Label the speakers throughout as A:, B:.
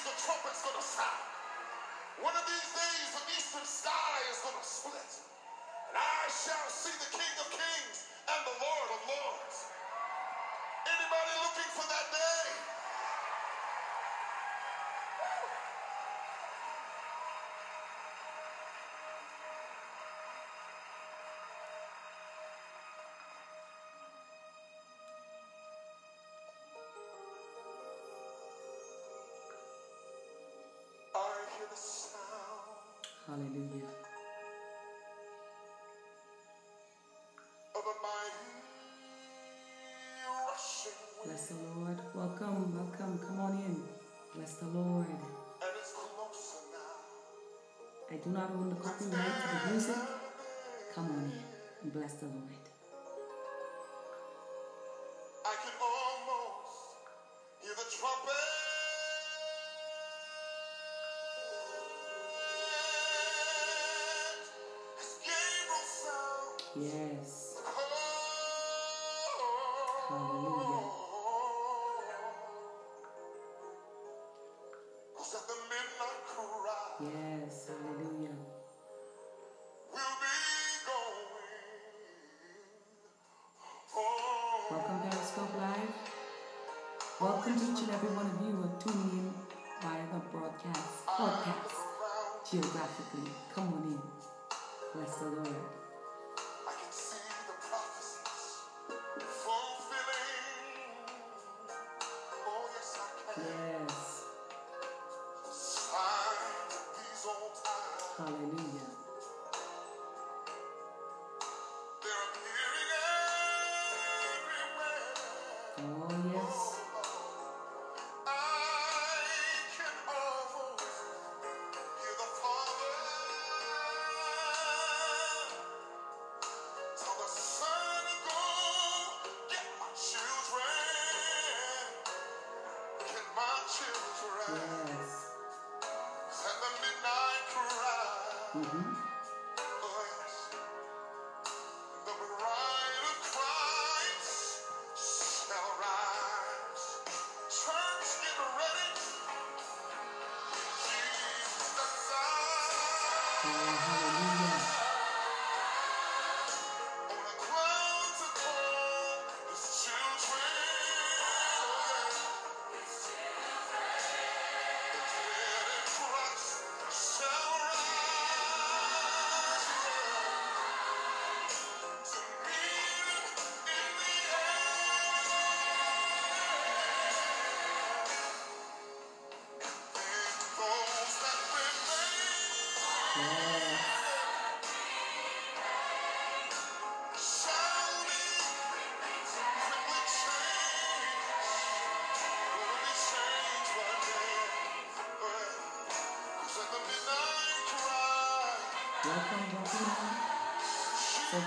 A: days the trumpet's gonna sound. One of these days the eastern sky is gonna split. And I shall see the King of Kings and the Lord of Lords.
B: Welcome, welcome. Come on in. Bless the Lord. I do not own the copyright to the music. Come on in and bless the Lord.
A: I can almost hear.
B: Yes.
A: Oh.
B: Hallelujah.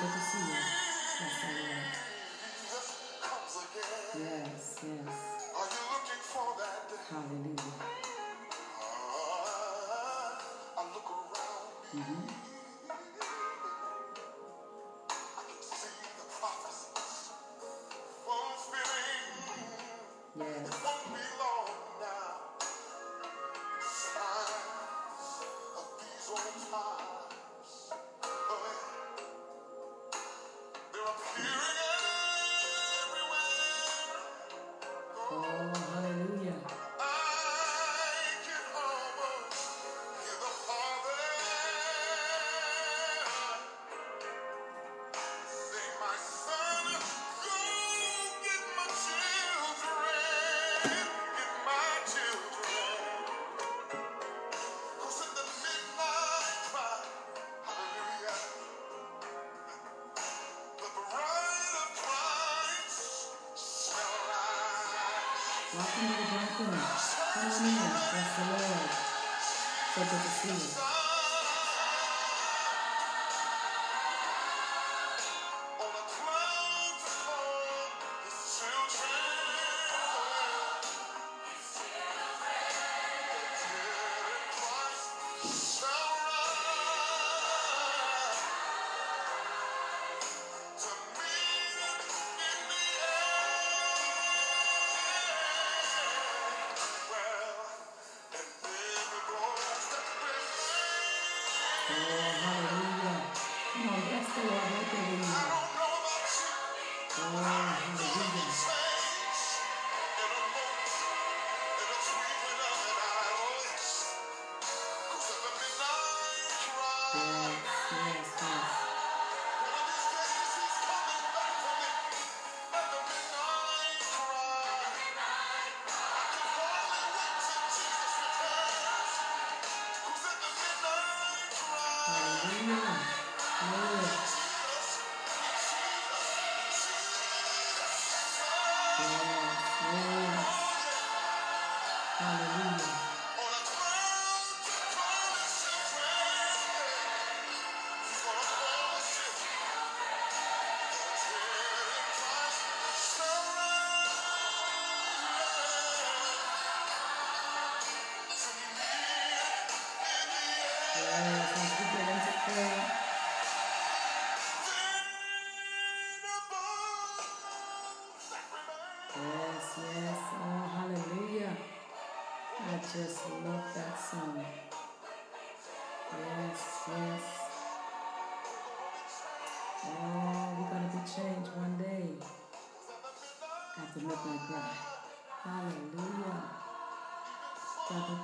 B: good to
A: see you. Yes, I am.
B: Yes, yes.
A: Are you looking for that?
B: Hallelujah.
A: Uh, I look around.
B: Mm-hmm.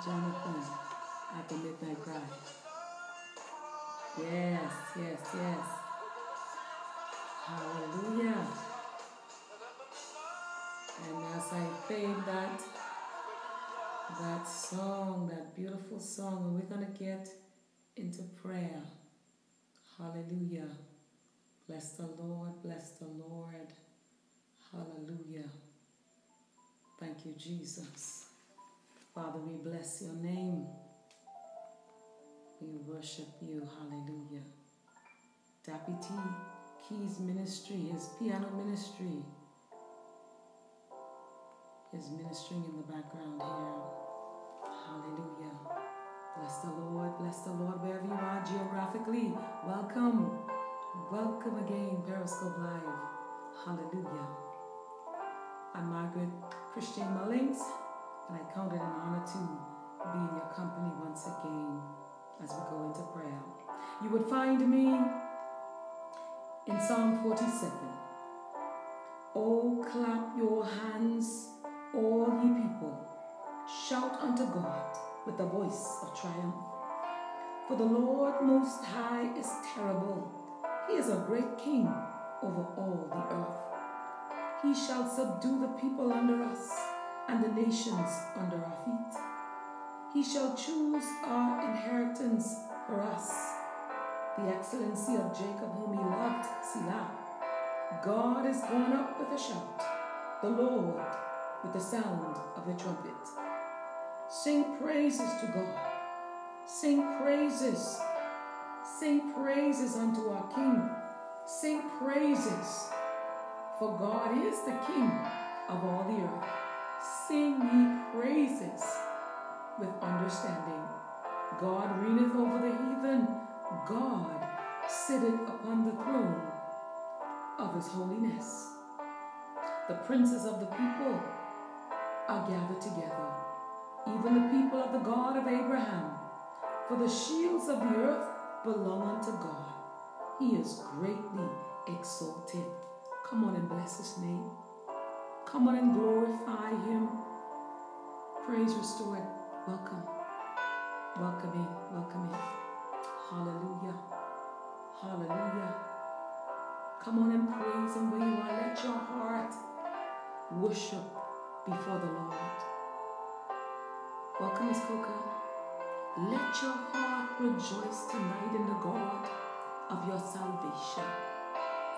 B: Jonathan
A: at the midnight cry. Yes, yes, yes. Hallelujah. And as I fade that that song, that beautiful song, we're gonna get into prayer. Hallelujah. Bless the Lord, bless the Lord. Hallelujah. Thank you, Jesus. Father, we bless your name. We worship you. Hallelujah. Deputy Keys Ministry, his piano ministry, is ministering in the background here. Hallelujah. Bless the Lord, bless the Lord wherever you are geographically. Welcome. Welcome again, Periscope Live. Hallelujah. I'm Margaret Christian Mullings, and I count it an honor to be in your company once again as we go into prayer. You would find me in Psalm 47. Oh, clap your hands, all ye people. Shout unto God with the voice of triumph. For the Lord Most High is terrible. He is a great king over all the earth. He shall subdue the people under us and the nations under our feet. He shall choose our inheritance for us, the excellency of Jacob whom he loved, Selah. God is gone up with a shout, the Lord with the sound of a trumpet. Sing praises to God. Sing praises. Sing praises unto our King. Sing praises. For God is the King of all the earth. Sing ye praises with understanding. God reigneth over the heathen. God sitteth upon the throne of his holiness. The princes of the people are gathered together, even the people of the God of Abraham. For the shields of the earth belong unto God. He is greatly exalted. Come on and bless his name. Come on and glorify him. Praise restored. Welcome. Welcome in. Welcome in. Hallelujah. Hallelujah. Come on and praise him where you are. Let your heart worship before the Lord. Welcome, Miss Coca. Let your heart rejoice tonight in the God of your salvation.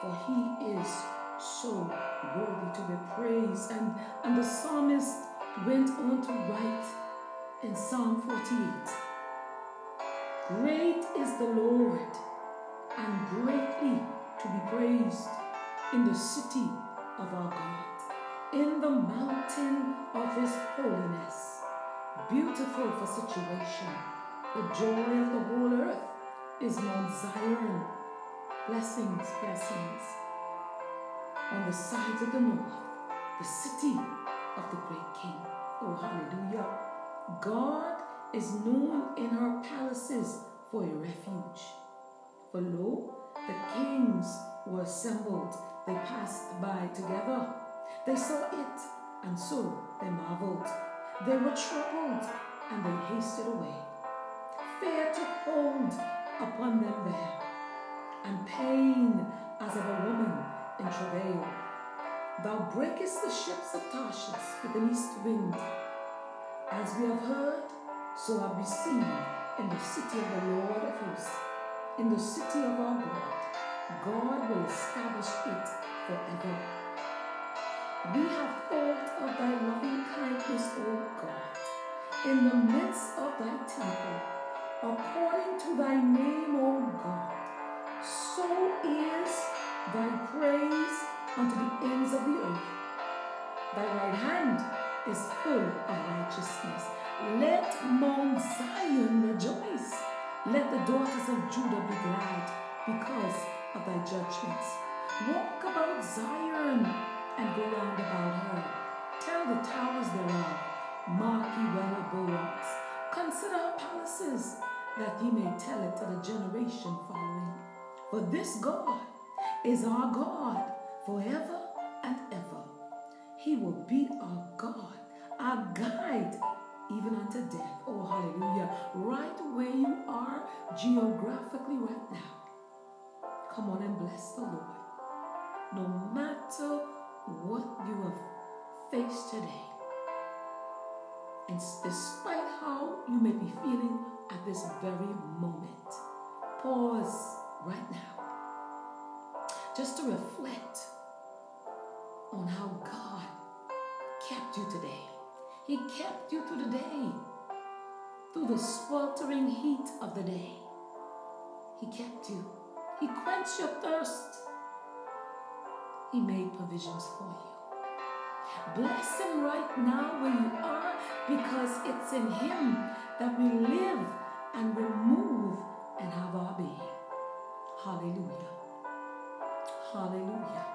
A: For he is so worthy to be praised. And, and the psalmist went on to write in Psalm 48 Great is the Lord, and greatly to be praised in the city of our God, in the mountain of his holiness. Beautiful for situation. The joy of the whole earth is Mount Zion. Blessings, blessings. On the sides of the north, the city of the great king. Oh, hallelujah. God is known in her palaces for a refuge. For lo, the kings were assembled. They passed by together. They saw it, and so they marveled. They were troubled, and they hasted away. Fear took hold upon them there, and pain as of a woman in travail. Thou breakest the ships of Tarshish with an east wind. As we have heard, so have we seen in the city of the Lord of hosts. in the city of our God. God will establish it forever. We have thought of thy loving kindness, O God, in the midst of thy temple, according to thy name, O God. So is thy praise unto the ends of the earth. Thy right hand is full of righteousness. Let Mount Zion rejoice. Let the daughters of Judah be glad because of thy judgments. Walk about Zion and go round about her. Tell the towers thereof, mark ye well her bulwarks. Consider her palaces, that ye may tell it to the generation following. For this God is our God forever and ever. He will be our God, our guide, even unto death. Oh, hallelujah. Right where you are geographically right now. Come on and bless the Lord. No matter what you have faced today, and despite how you may be feeling at this very moment, pause right now just to reflect on how God kept you today. He kept you through the day, through the sweltering heat of the day. He kept you. He quenched your thirst. He made provisions for you. Bless Him right now where you are because it's in Him that we live and we move and have our being. Hallelujah. Hallelujah.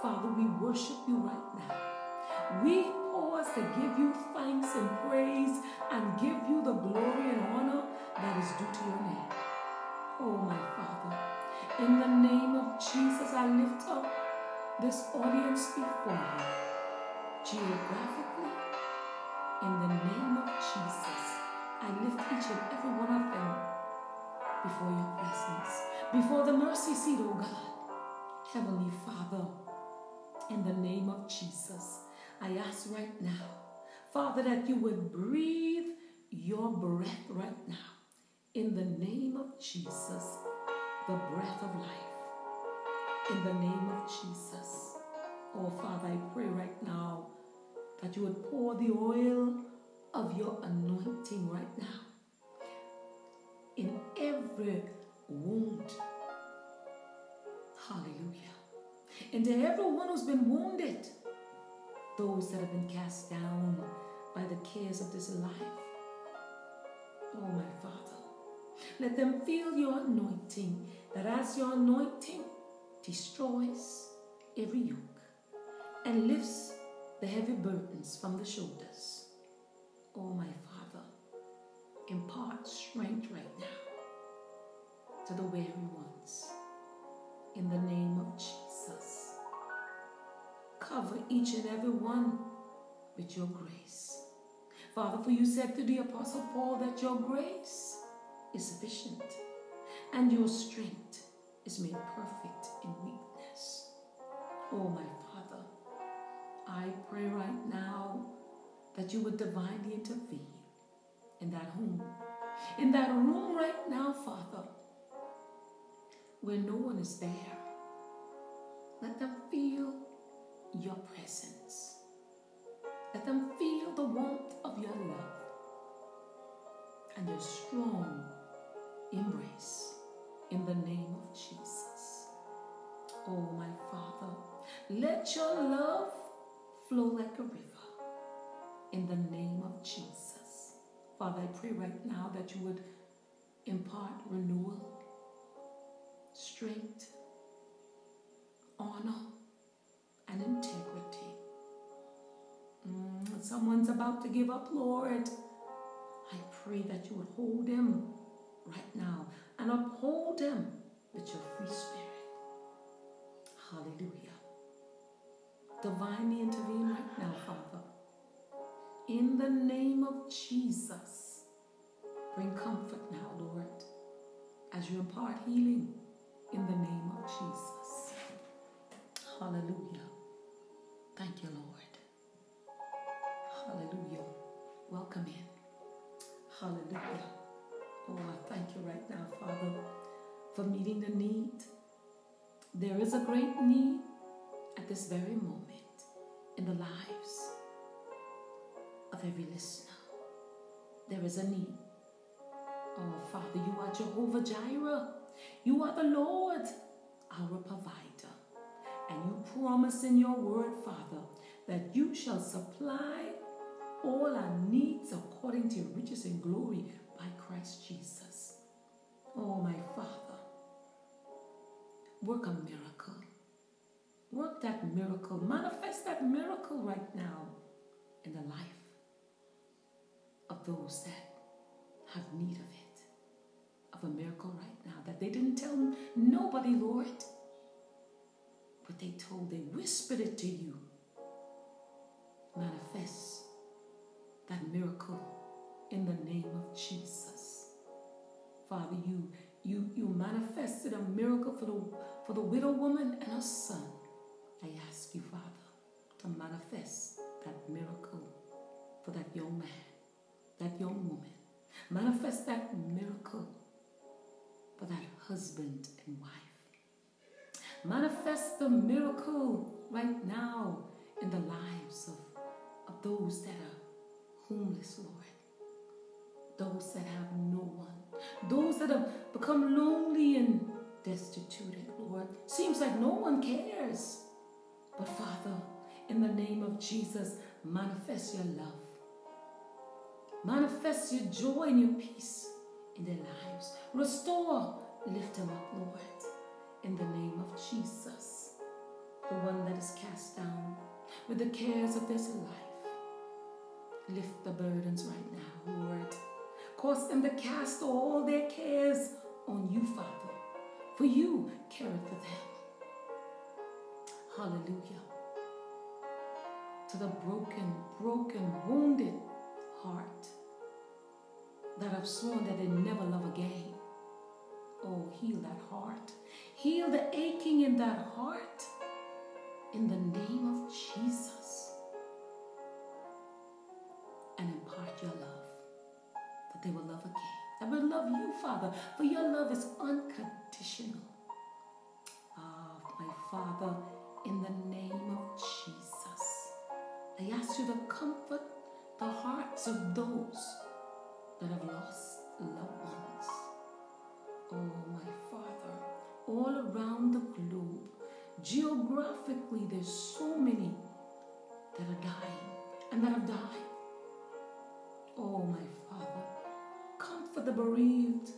A: Father, we worship you right now. We pause to give you thanks and praise and give you the glory and honor that is due to your name. Oh, my Father, in the name of Jesus, I lift up this audience before you. Geographically, in the name of Jesus, I lift each and every one of them before your presence, before the mercy seat, oh God. Heavenly Father, in the name of Jesus, I ask right now, Father, that you would breathe your breath right now. In the name of Jesus, the breath of life. In the name of Jesus. Oh, Father, I pray right now that you would pour the oil of your anointing right now in every wound. Hallelujah. And to everyone who's been wounded, those that have been cast down by the cares of this life. Oh, my Father, let them feel your anointing, that as your anointing destroys every yoke and lifts the heavy burdens from the shoulders. Oh, my Father, impart strength right now to the weary ones. In the name of Jesus. Cover each and every one with your grace. Father, for you said to the Apostle Paul that your grace is sufficient and your strength is made perfect in weakness. Oh, my Father, I pray right now that you would divinely intervene in that home, in that room right now, Father, where no one is there. Let them feel your presence. Let them feel the warmth of your love and your strong embrace in the name of Jesus. Oh, my Father, let your love flow like a river in the name of Jesus. Father, I pray right now that you would impart renewal, strength, honor, and integrity. Mm, someone's about to give up, Lord. I pray that you would hold them right now and uphold them with your free spirit. Hallelujah. Divinely intervene right now, Father. In the name of Jesus, bring comfort now, Lord, as you impart healing in the name of Jesus. Hallelujah. Thank you, Lord. Hallelujah. Welcome in. Hallelujah. Oh, I thank you right now, Father. for meeting the need. There is a great need at this very moment in the lives of every listener. There is a need. Oh, Father, you are Jehovah Jireh. You are the Lord, our provider. And you promise in your word, Father, that you shall supply all our needs according to your riches and glory by Christ Jesus. Oh, my Father, work a miracle. Work that miracle. Manifest that miracle right now in the life of those that have need of it, a miracle right now, that they didn't tell nobody, Lord, but they told, they whispered it to you. Manifest that miracle in the name of Jesus. Father, you you you manifested a miracle for the for the widow woman and her son. I ask you, Father, to manifest that miracle for that young man, that young woman. Manifest that miracle for that husband and wife. Manifest the miracle right now in the lives of, of those that are homeless, Lord. Those that have no one. Those that have become lonely and destitute, Lord. Seems like no one cares. But Father, in the name of Jesus, manifest your love. Manifest your joy and your peace in their lives. Restore, lift them up, Lord, in the name of Jesus. The one that is cast down with the cares of this life. Lift the burdens right now, Lord. Cause them to cast all their cares on you, Father, for you care for them. Hallelujah. To the broken, broken, wounded heart that have sworn that they never love again. Oh, heal that heart. Heal the aching in that heart in the name of Jesus. And impart your love that they will love again. That will love you, Father, for your love is unconditional. Ah, my Father, in the name of Jesus, I ask you to comfort the hearts of those that have lost loved ones. Oh, my Father, all around the globe, geographically, there's so many that are dying and that have died. Oh, my Father, comfort the bereaved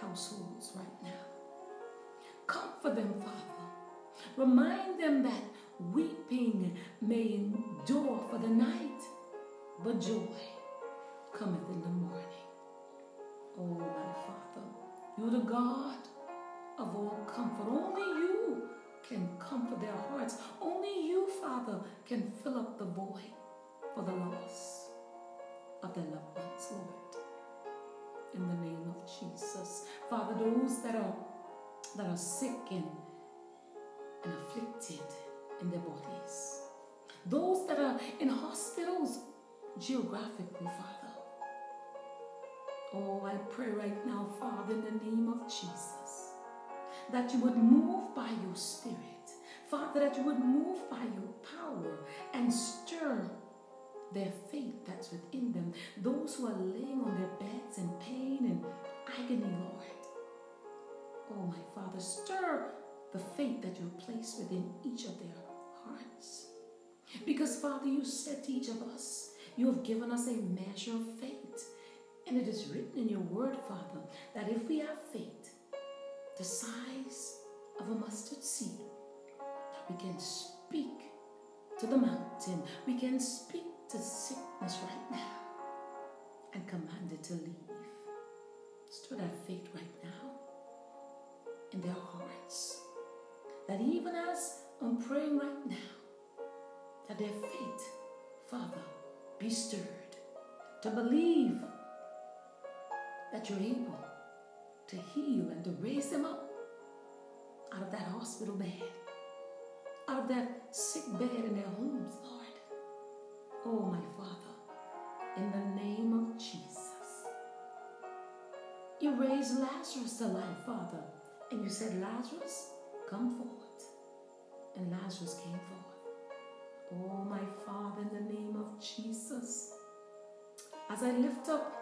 A: households right now. Comfort them, Father. Remind them that weeping may endure for the night, but joy cometh in the morning. Oh, my Father, you're the God of all comfort. Only you can comfort their hearts. Only you, Father, can fill up the void for the loss of their loved ones, Lord. In the name of Jesus. Father, those that are that are sick and, and afflicted in their bodies. Those that are in hospitals geographically, Father. Oh, I pray right now, Father, in the name of Jesus, that you would move by your Spirit. Father, that you would move by your power and stir their faith that's within them. Those who are laying on their beds in pain and agony, Lord. Oh, my Father, stir the faith that you place within each of their hearts. Because, Father, you said to each of us, you have given us a measure of faith. And it is written in your word, Father, that if we have faith the size of a mustard seed, that we can speak to the mountain, we can speak to sickness right now and command it to leave. Stir that faith right now in their hearts. That even as I'm praying right now, that their faith, Father, be stirred to believe that you're able to heal and to raise them up out of that hospital bed, out of that sick bed in their homes, Lord. Oh, my Father, in the name of Jesus. You raised Lazarus to life, Father. And you said, Lazarus, come forth. And Lazarus came forth. Oh, my Father, in the name of Jesus, as I lift up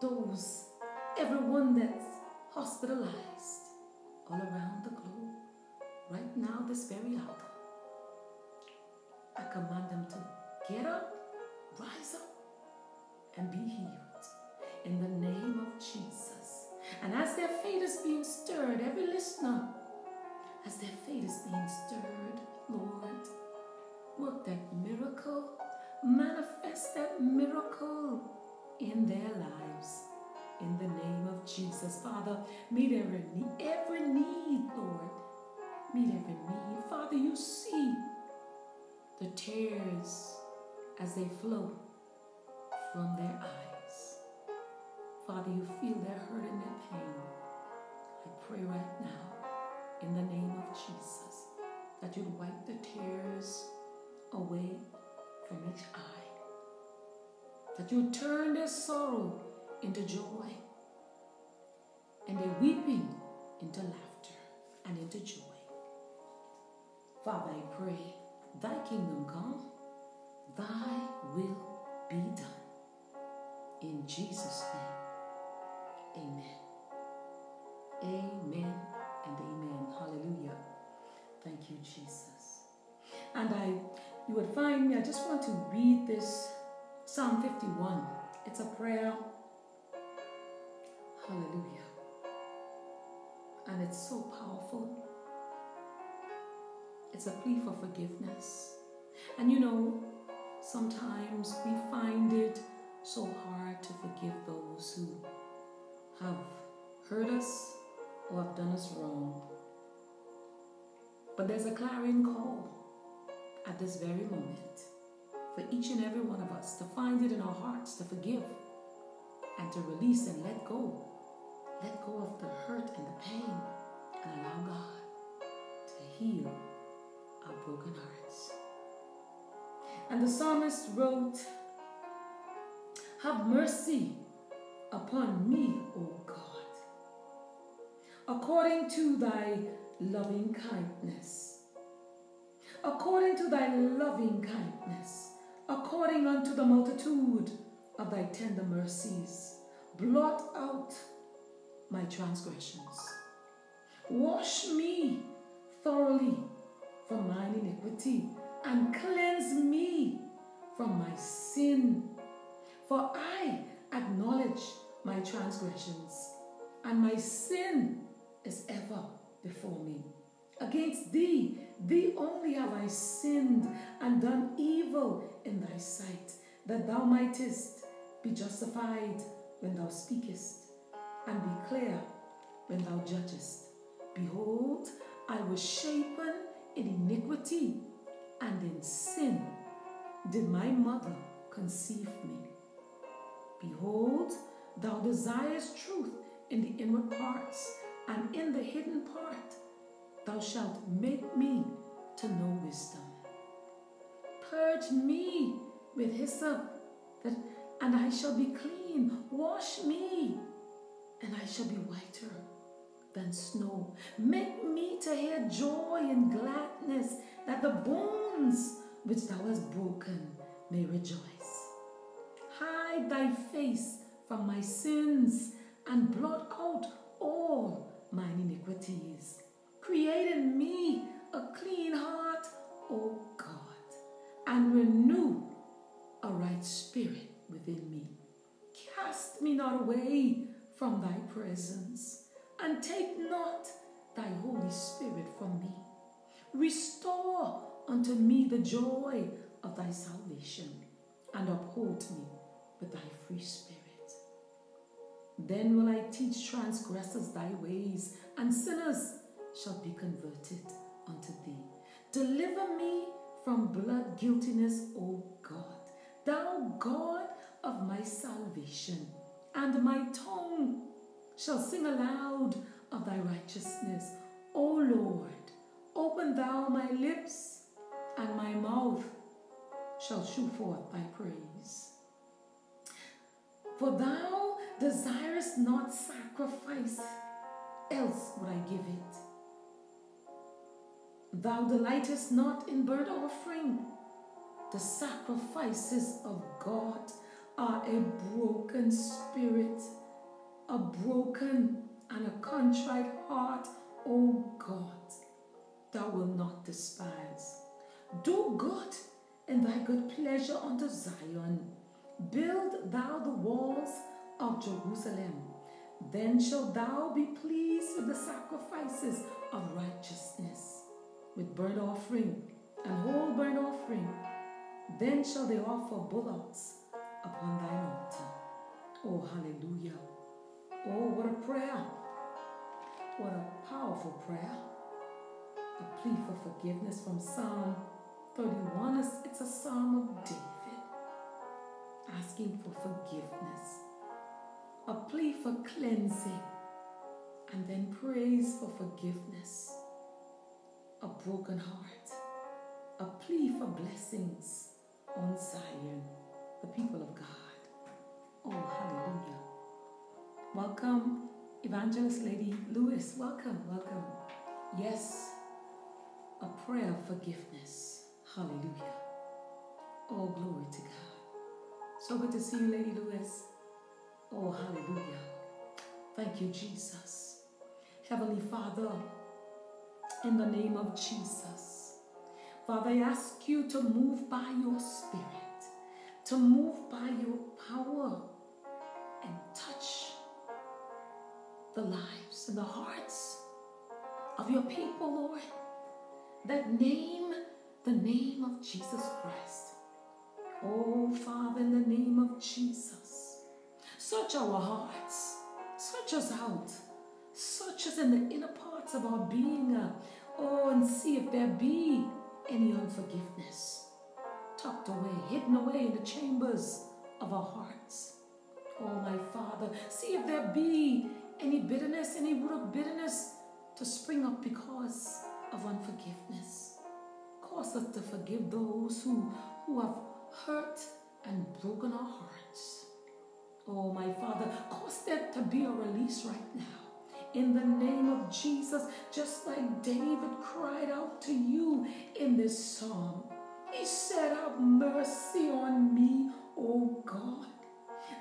A: those, everyone that's hospitalized all around the globe, right now, this very hour, I command them to get up, rise up, and be healed in the name of Jesus. And as their faith is being stirred, every listener, as their faith is being stirred, Lord, work that miracle, manifest that miracle in their lives. In the name of Jesus, Father, meet every need, every need, Lord. Meet every need. Father, you see the tears as they flow from their eyes. Father, you feel their hurt and their pain. I pray right now, in the name of Jesus, that you'd wipe the tears away from each eye. That you turn their sorrow into joy and their weeping into laughter and into joy. Father, I pray, thy kingdom come, thy will be done. In Jesus' name, amen. Amen and amen. Hallelujah. Thank you, Jesus. And I you would find me, I just want to read this Psalm 51. It's a prayer. Hallelujah. And it's so powerful. It's a plea for forgiveness. And you know, sometimes we find it so hard to forgive those who have hurt us or have done us wrong. But there's a clarion call at this very moment for each and every one of us to find it in our hearts to forgive and to release and let go. Let go of the hurt and the pain and allow God to heal our broken hearts. And the psalmist wrote, Have mercy upon me, O God, according to thy loving kindness according to thy loving kindness, according unto the multitude of thy tender mercies. Blot out my transgressions. Wash me thoroughly from mine iniquity and cleanse me from my sin. For I acknowledge my transgressions, and my sin is ever before me. Against thee Thee only have I sinned and done evil in thy sight, that thou mightest be justified when thou speakest, and be clear when thou judgest. Behold, I was shapen in iniquity, and in sin did my mother conceive me. Behold, thou desirest truth in the inward parts, and in the hidden part Thou shalt make me to know wisdom. Purge me with hyssop, that, and I shall be clean. Wash me, and I shall be whiter than snow. Make me to hear joy and gladness, that the bones which thou hast broken may rejoice. Hide thy face from my sins and blot out all mine iniquities. Create in me a clean heart, O God, and renew a right spirit within me. Cast me not away from thy presence, and take not thy Holy Spirit from me. Restore unto me the joy of thy salvation, and uphold me with thy free spirit. Then will I teach transgressors thy ways, and sinners shall be converted unto thee. Deliver me from blood guiltiness, O God, thou God of my salvation, and my tongue shall sing aloud of thy righteousness. O Lord, open thou my lips, and my mouth shall shew forth thy praise. For thou desirest not sacrifice else would I give it? Thou delightest not in burnt offering. The sacrifices of God are a broken spirit, a broken and a contrite heart, O God, thou wilt not despise. Do good in thy good pleasure unto Zion. Build thou the walls of Jerusalem. Then shalt thou be pleased with the sacrifices of righteousness, with burnt offering and whole burnt offering. Then shall they offer bullocks upon thine altar. Oh, hallelujah. Oh, what a prayer. What a powerful prayer. A plea for forgiveness from Psalm 31. It's a psalm of David asking for forgiveness, a plea for cleansing, and then praise for forgiveness, a broken heart, a plea for blessings on Zion, the people of God. Oh, hallelujah. Welcome, Evangelist Lady Lewis. Welcome, welcome. Yes, a prayer of forgiveness. Hallelujah. Oh, glory to God. So good to see you, Lady Lewis. Oh, hallelujah. Thank you, Jesus. Heavenly Father, in the name of Jesus, Father, I ask you to move by your Spirit, to move by your power, and touch the lives and the hearts of your people, Lord, that name the name of Jesus Christ. Oh, Father, in the name of Jesus, search our hearts, search us out, search us in the inner parts of our being, uh, oh, and see if there be any unforgiveness tucked away, hidden away in the chambers of our hearts. Oh, my Father, see if there be any bitterness, any root of bitterness to spring up because of unforgiveness. Cause us to forgive those who, who have hurt and broken our hearts. Oh, my Father, cause there to be a release right now. In the name of Jesus, just like David cried out to you in this psalm. He said, Have mercy on me, O God.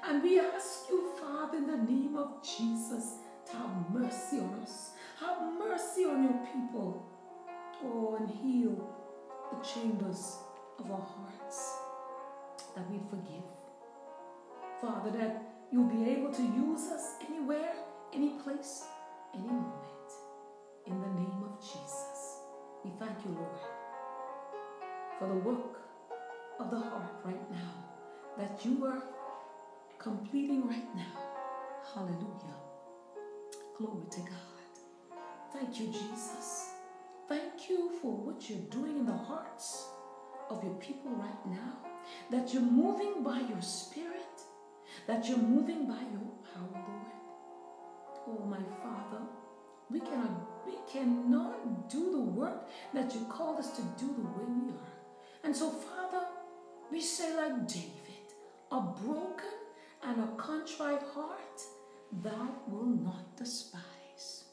A: And we ask you, Father, in the name of Jesus, to have mercy on us. Have mercy on your people. Oh, and heal the chambers of our hearts that we forgive. Father, that you'll be able to use us anywhere, any place, any moment. In the name of Jesus, we thank you, Lord, for the work of the heart right now that you are completing right now. Hallelujah. Glory to God. Thank you, Jesus. Thank you for what you're doing in the hearts of your people right now. That you're moving by your spirit, that you're moving by your power, Lord. Oh, my Father, we cannot, we cannot do the work that you called us to do the way we are. And so, Father, we say like David, a broken and a contrite heart thou will not despise.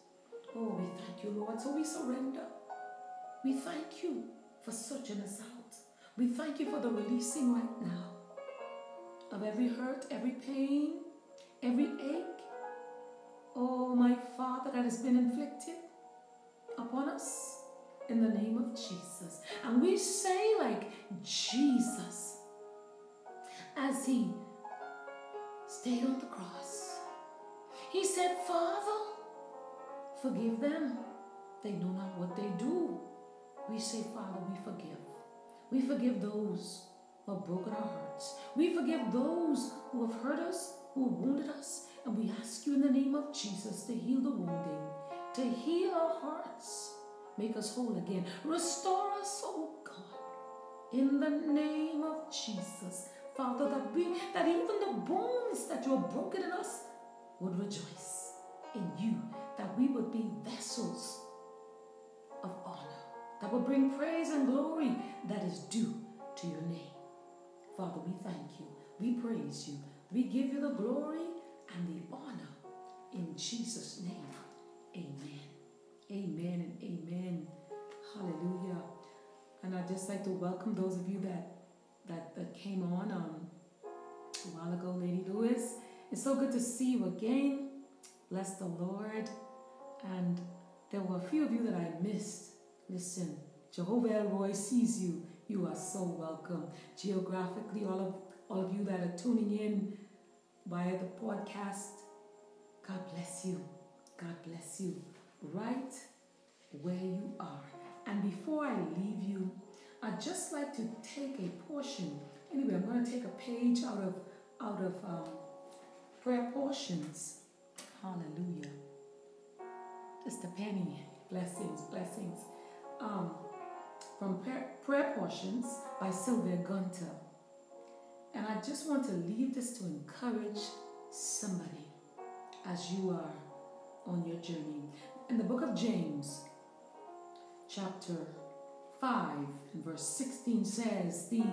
A: Oh, we thank you, Lord. So we surrender. We thank you for searching us out. We thank you for the releasing right now of every hurt, every pain, every ache. Oh, my Father, that has been inflicted upon us in the name of Jesus. And we say, like Jesus, as he stayed on the cross, he said, Father, forgive them. They know not what they do. We say, Father, we forgive. We forgive those who have broken our hearts. We forgive those who have hurt us, who have wounded us. And we ask you in the name of Jesus to heal the wounding, to heal our hearts, make us whole again, restore us, oh God, in the name of Jesus. Father, that we, that even the bones that you have broken in us would rejoice in you, that we would be vessels of honor, that will bring praise and glory that is due to your name. Father, we thank you, we praise you, we give you the glory and the honor in Jesus' name. Amen. Amen and amen. Hallelujah. And I'd just like to welcome those of you that that, that came on um, a while ago, Lady Lewis. It's so good to see you again. Bless the Lord. And there were a few of you that I missed. Listen, Jehovah El Roi sees you. You are so welcome. Geographically, all of all of you that are tuning in via the podcast, God bless you. God bless you. Right where you are. And before I leave you, I'd just like to take a portion. Anyway, I'm going to take a page out of out of um, prayer portions. Hallelujah. Just a penny. Blessings, blessings. Um, from prayer, prayer portions by Sylvia Gunter. And I just want to leave this to encourage somebody as you are on your journey. In the book of James, chapter 5 and verse 16 says, The,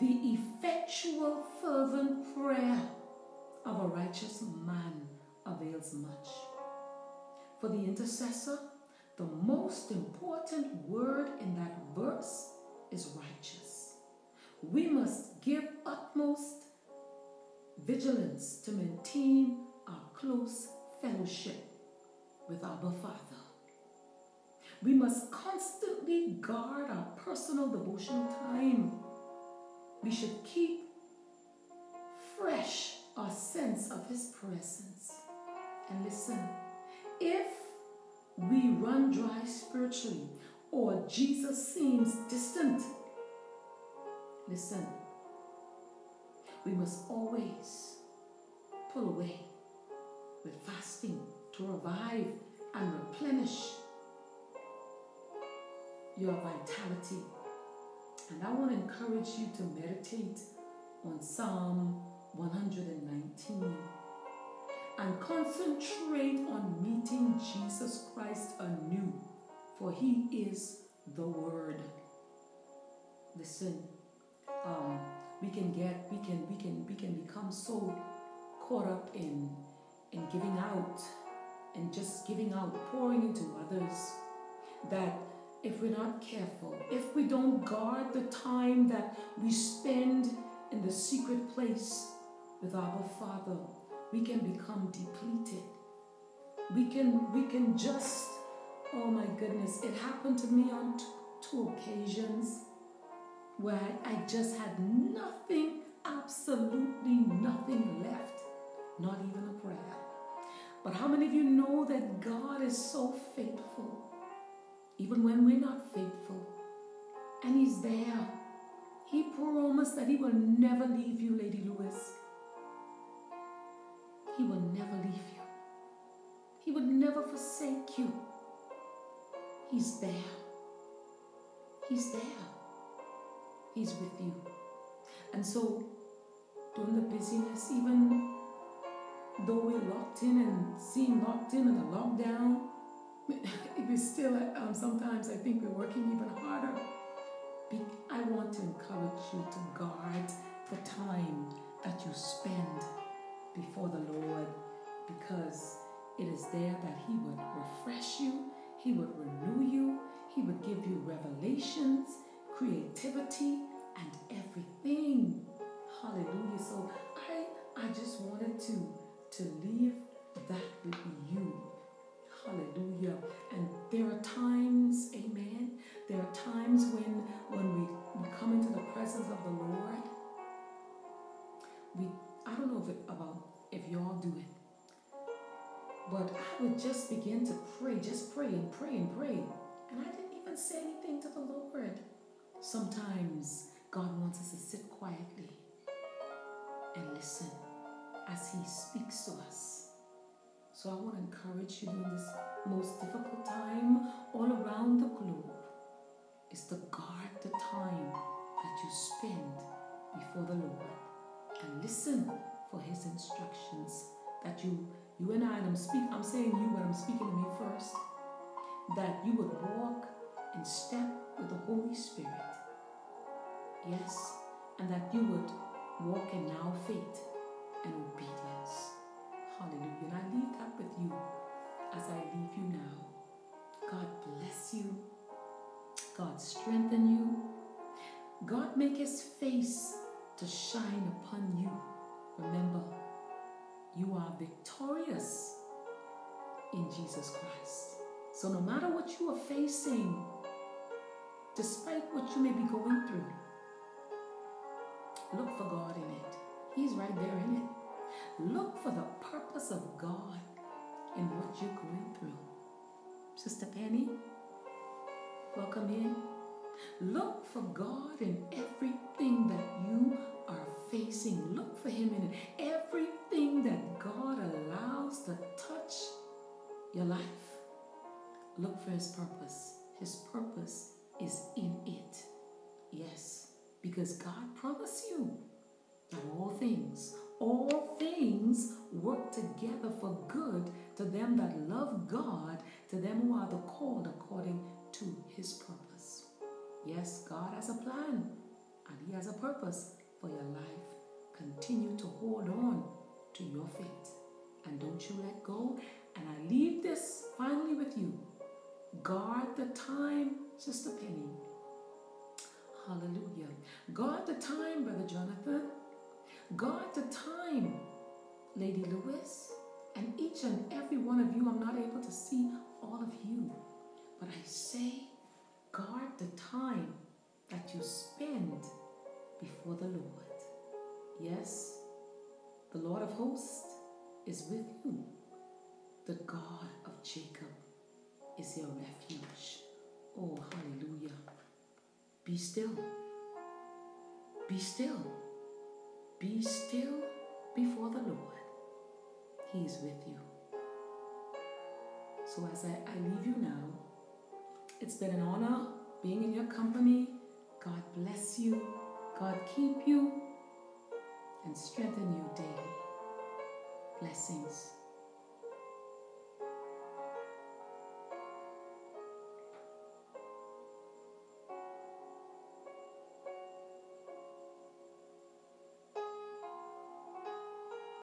A: the effectual, fervent prayer of a righteous man avails much. For the intercessor, the most important word in that verse is righteous. We must give utmost vigilance to maintain our close fellowship with our Father. We must constantly guard our personal devotional time. We should keep fresh our sense of His presence. And listen, if we run dry spiritually or Jesus seems distant, listen, we must always pull away with fasting to revive and replenish your vitality. And I want to encourage you to meditate on Psalm 119 and concentrate on meeting Jesus Christ anew, for he is the Word. Listen, um, we can get, we can, we can, we can become so caught up in in giving out and just giving out, pouring into others, that if we're not careful, if we don't guard the time that we spend in the secret place with our Father, we can become depleted. We can we can just oh my goodness, it happened to me on two occasions where I, just had nothing, absolutely nothing left, not even a prayer. But how many of you know that God is so faithful, even when we're not faithful? And He's there. He promised that He will never leave you, Lady Lewis. He will never leave you. He would never forsake you. He's there. He's there. He's with you. And so, during the busyness, even though we're locked in and seem locked in in the lockdown, if is still, um, sometimes I think we're working even harder. I want to encourage you to guard the time that you spend before the Lord because it is there that He would refresh you, He would renew you, He would give you revelations, creativity, and everything. Hallelujah. So I I just wanted to to leave that with you. Hallelujah. And there are times, amen. There are times when when we, we come into the presence of the Lord. We I don't know if it, about if y'all do it. But I would just begin to pray, just pray and pray and pray. And I didn't even say anything to the Lord. Sometimes God wants us to sit quietly and listen as He speaks to us. So I want to encourage you in this most difficult time all around the globe is to guard the time that you spend before the Lord and listen for His instructions. That you, you and I, and I'm speak, I'm saying you, but I'm speaking to me first. That you would walk in step with the Holy Spirit. Yes, and that you would walk in now faith and obedience. Hallelujah. And I leave that with you as I leave you now. God bless you. God strengthen you. God make his face to shine upon you. Remember, you are victorious in Jesus Christ. So no matter what you are facing, despite what you may be going through, look for God in it. He's right there in it. Look for the purpose of God in what you're going through. Sister Penny, welcome in. Look for God in everything that you are facing. Look for Him in everything that God allows to touch your life. Look for His purpose. His purpose is in it. Yes, because God promised you that all things, all things work together for good to them that love God, to them who are the called according to His purpose. Yes, God has a plan and He has a purpose for your life. Continue to hold on to your faith and don't you let go. And I leave this finally with you. Guard the time, Sister Penny. Hallelujah. Guard the time, Brother Jonathan. Guard the time, Lady Lewis. And each and every one of you, I'm not able to see all of you, but I say, guard the time that you spend before the Lord. Yes, the Lord of hosts is with you. The God of Jacob is your refuge. Oh, hallelujah. Be still. Be still. Be still before the Lord. He is with you. So as I, I leave you now, it's been an honor being in your company. God bless you. God keep you and strengthen you daily. Blessings.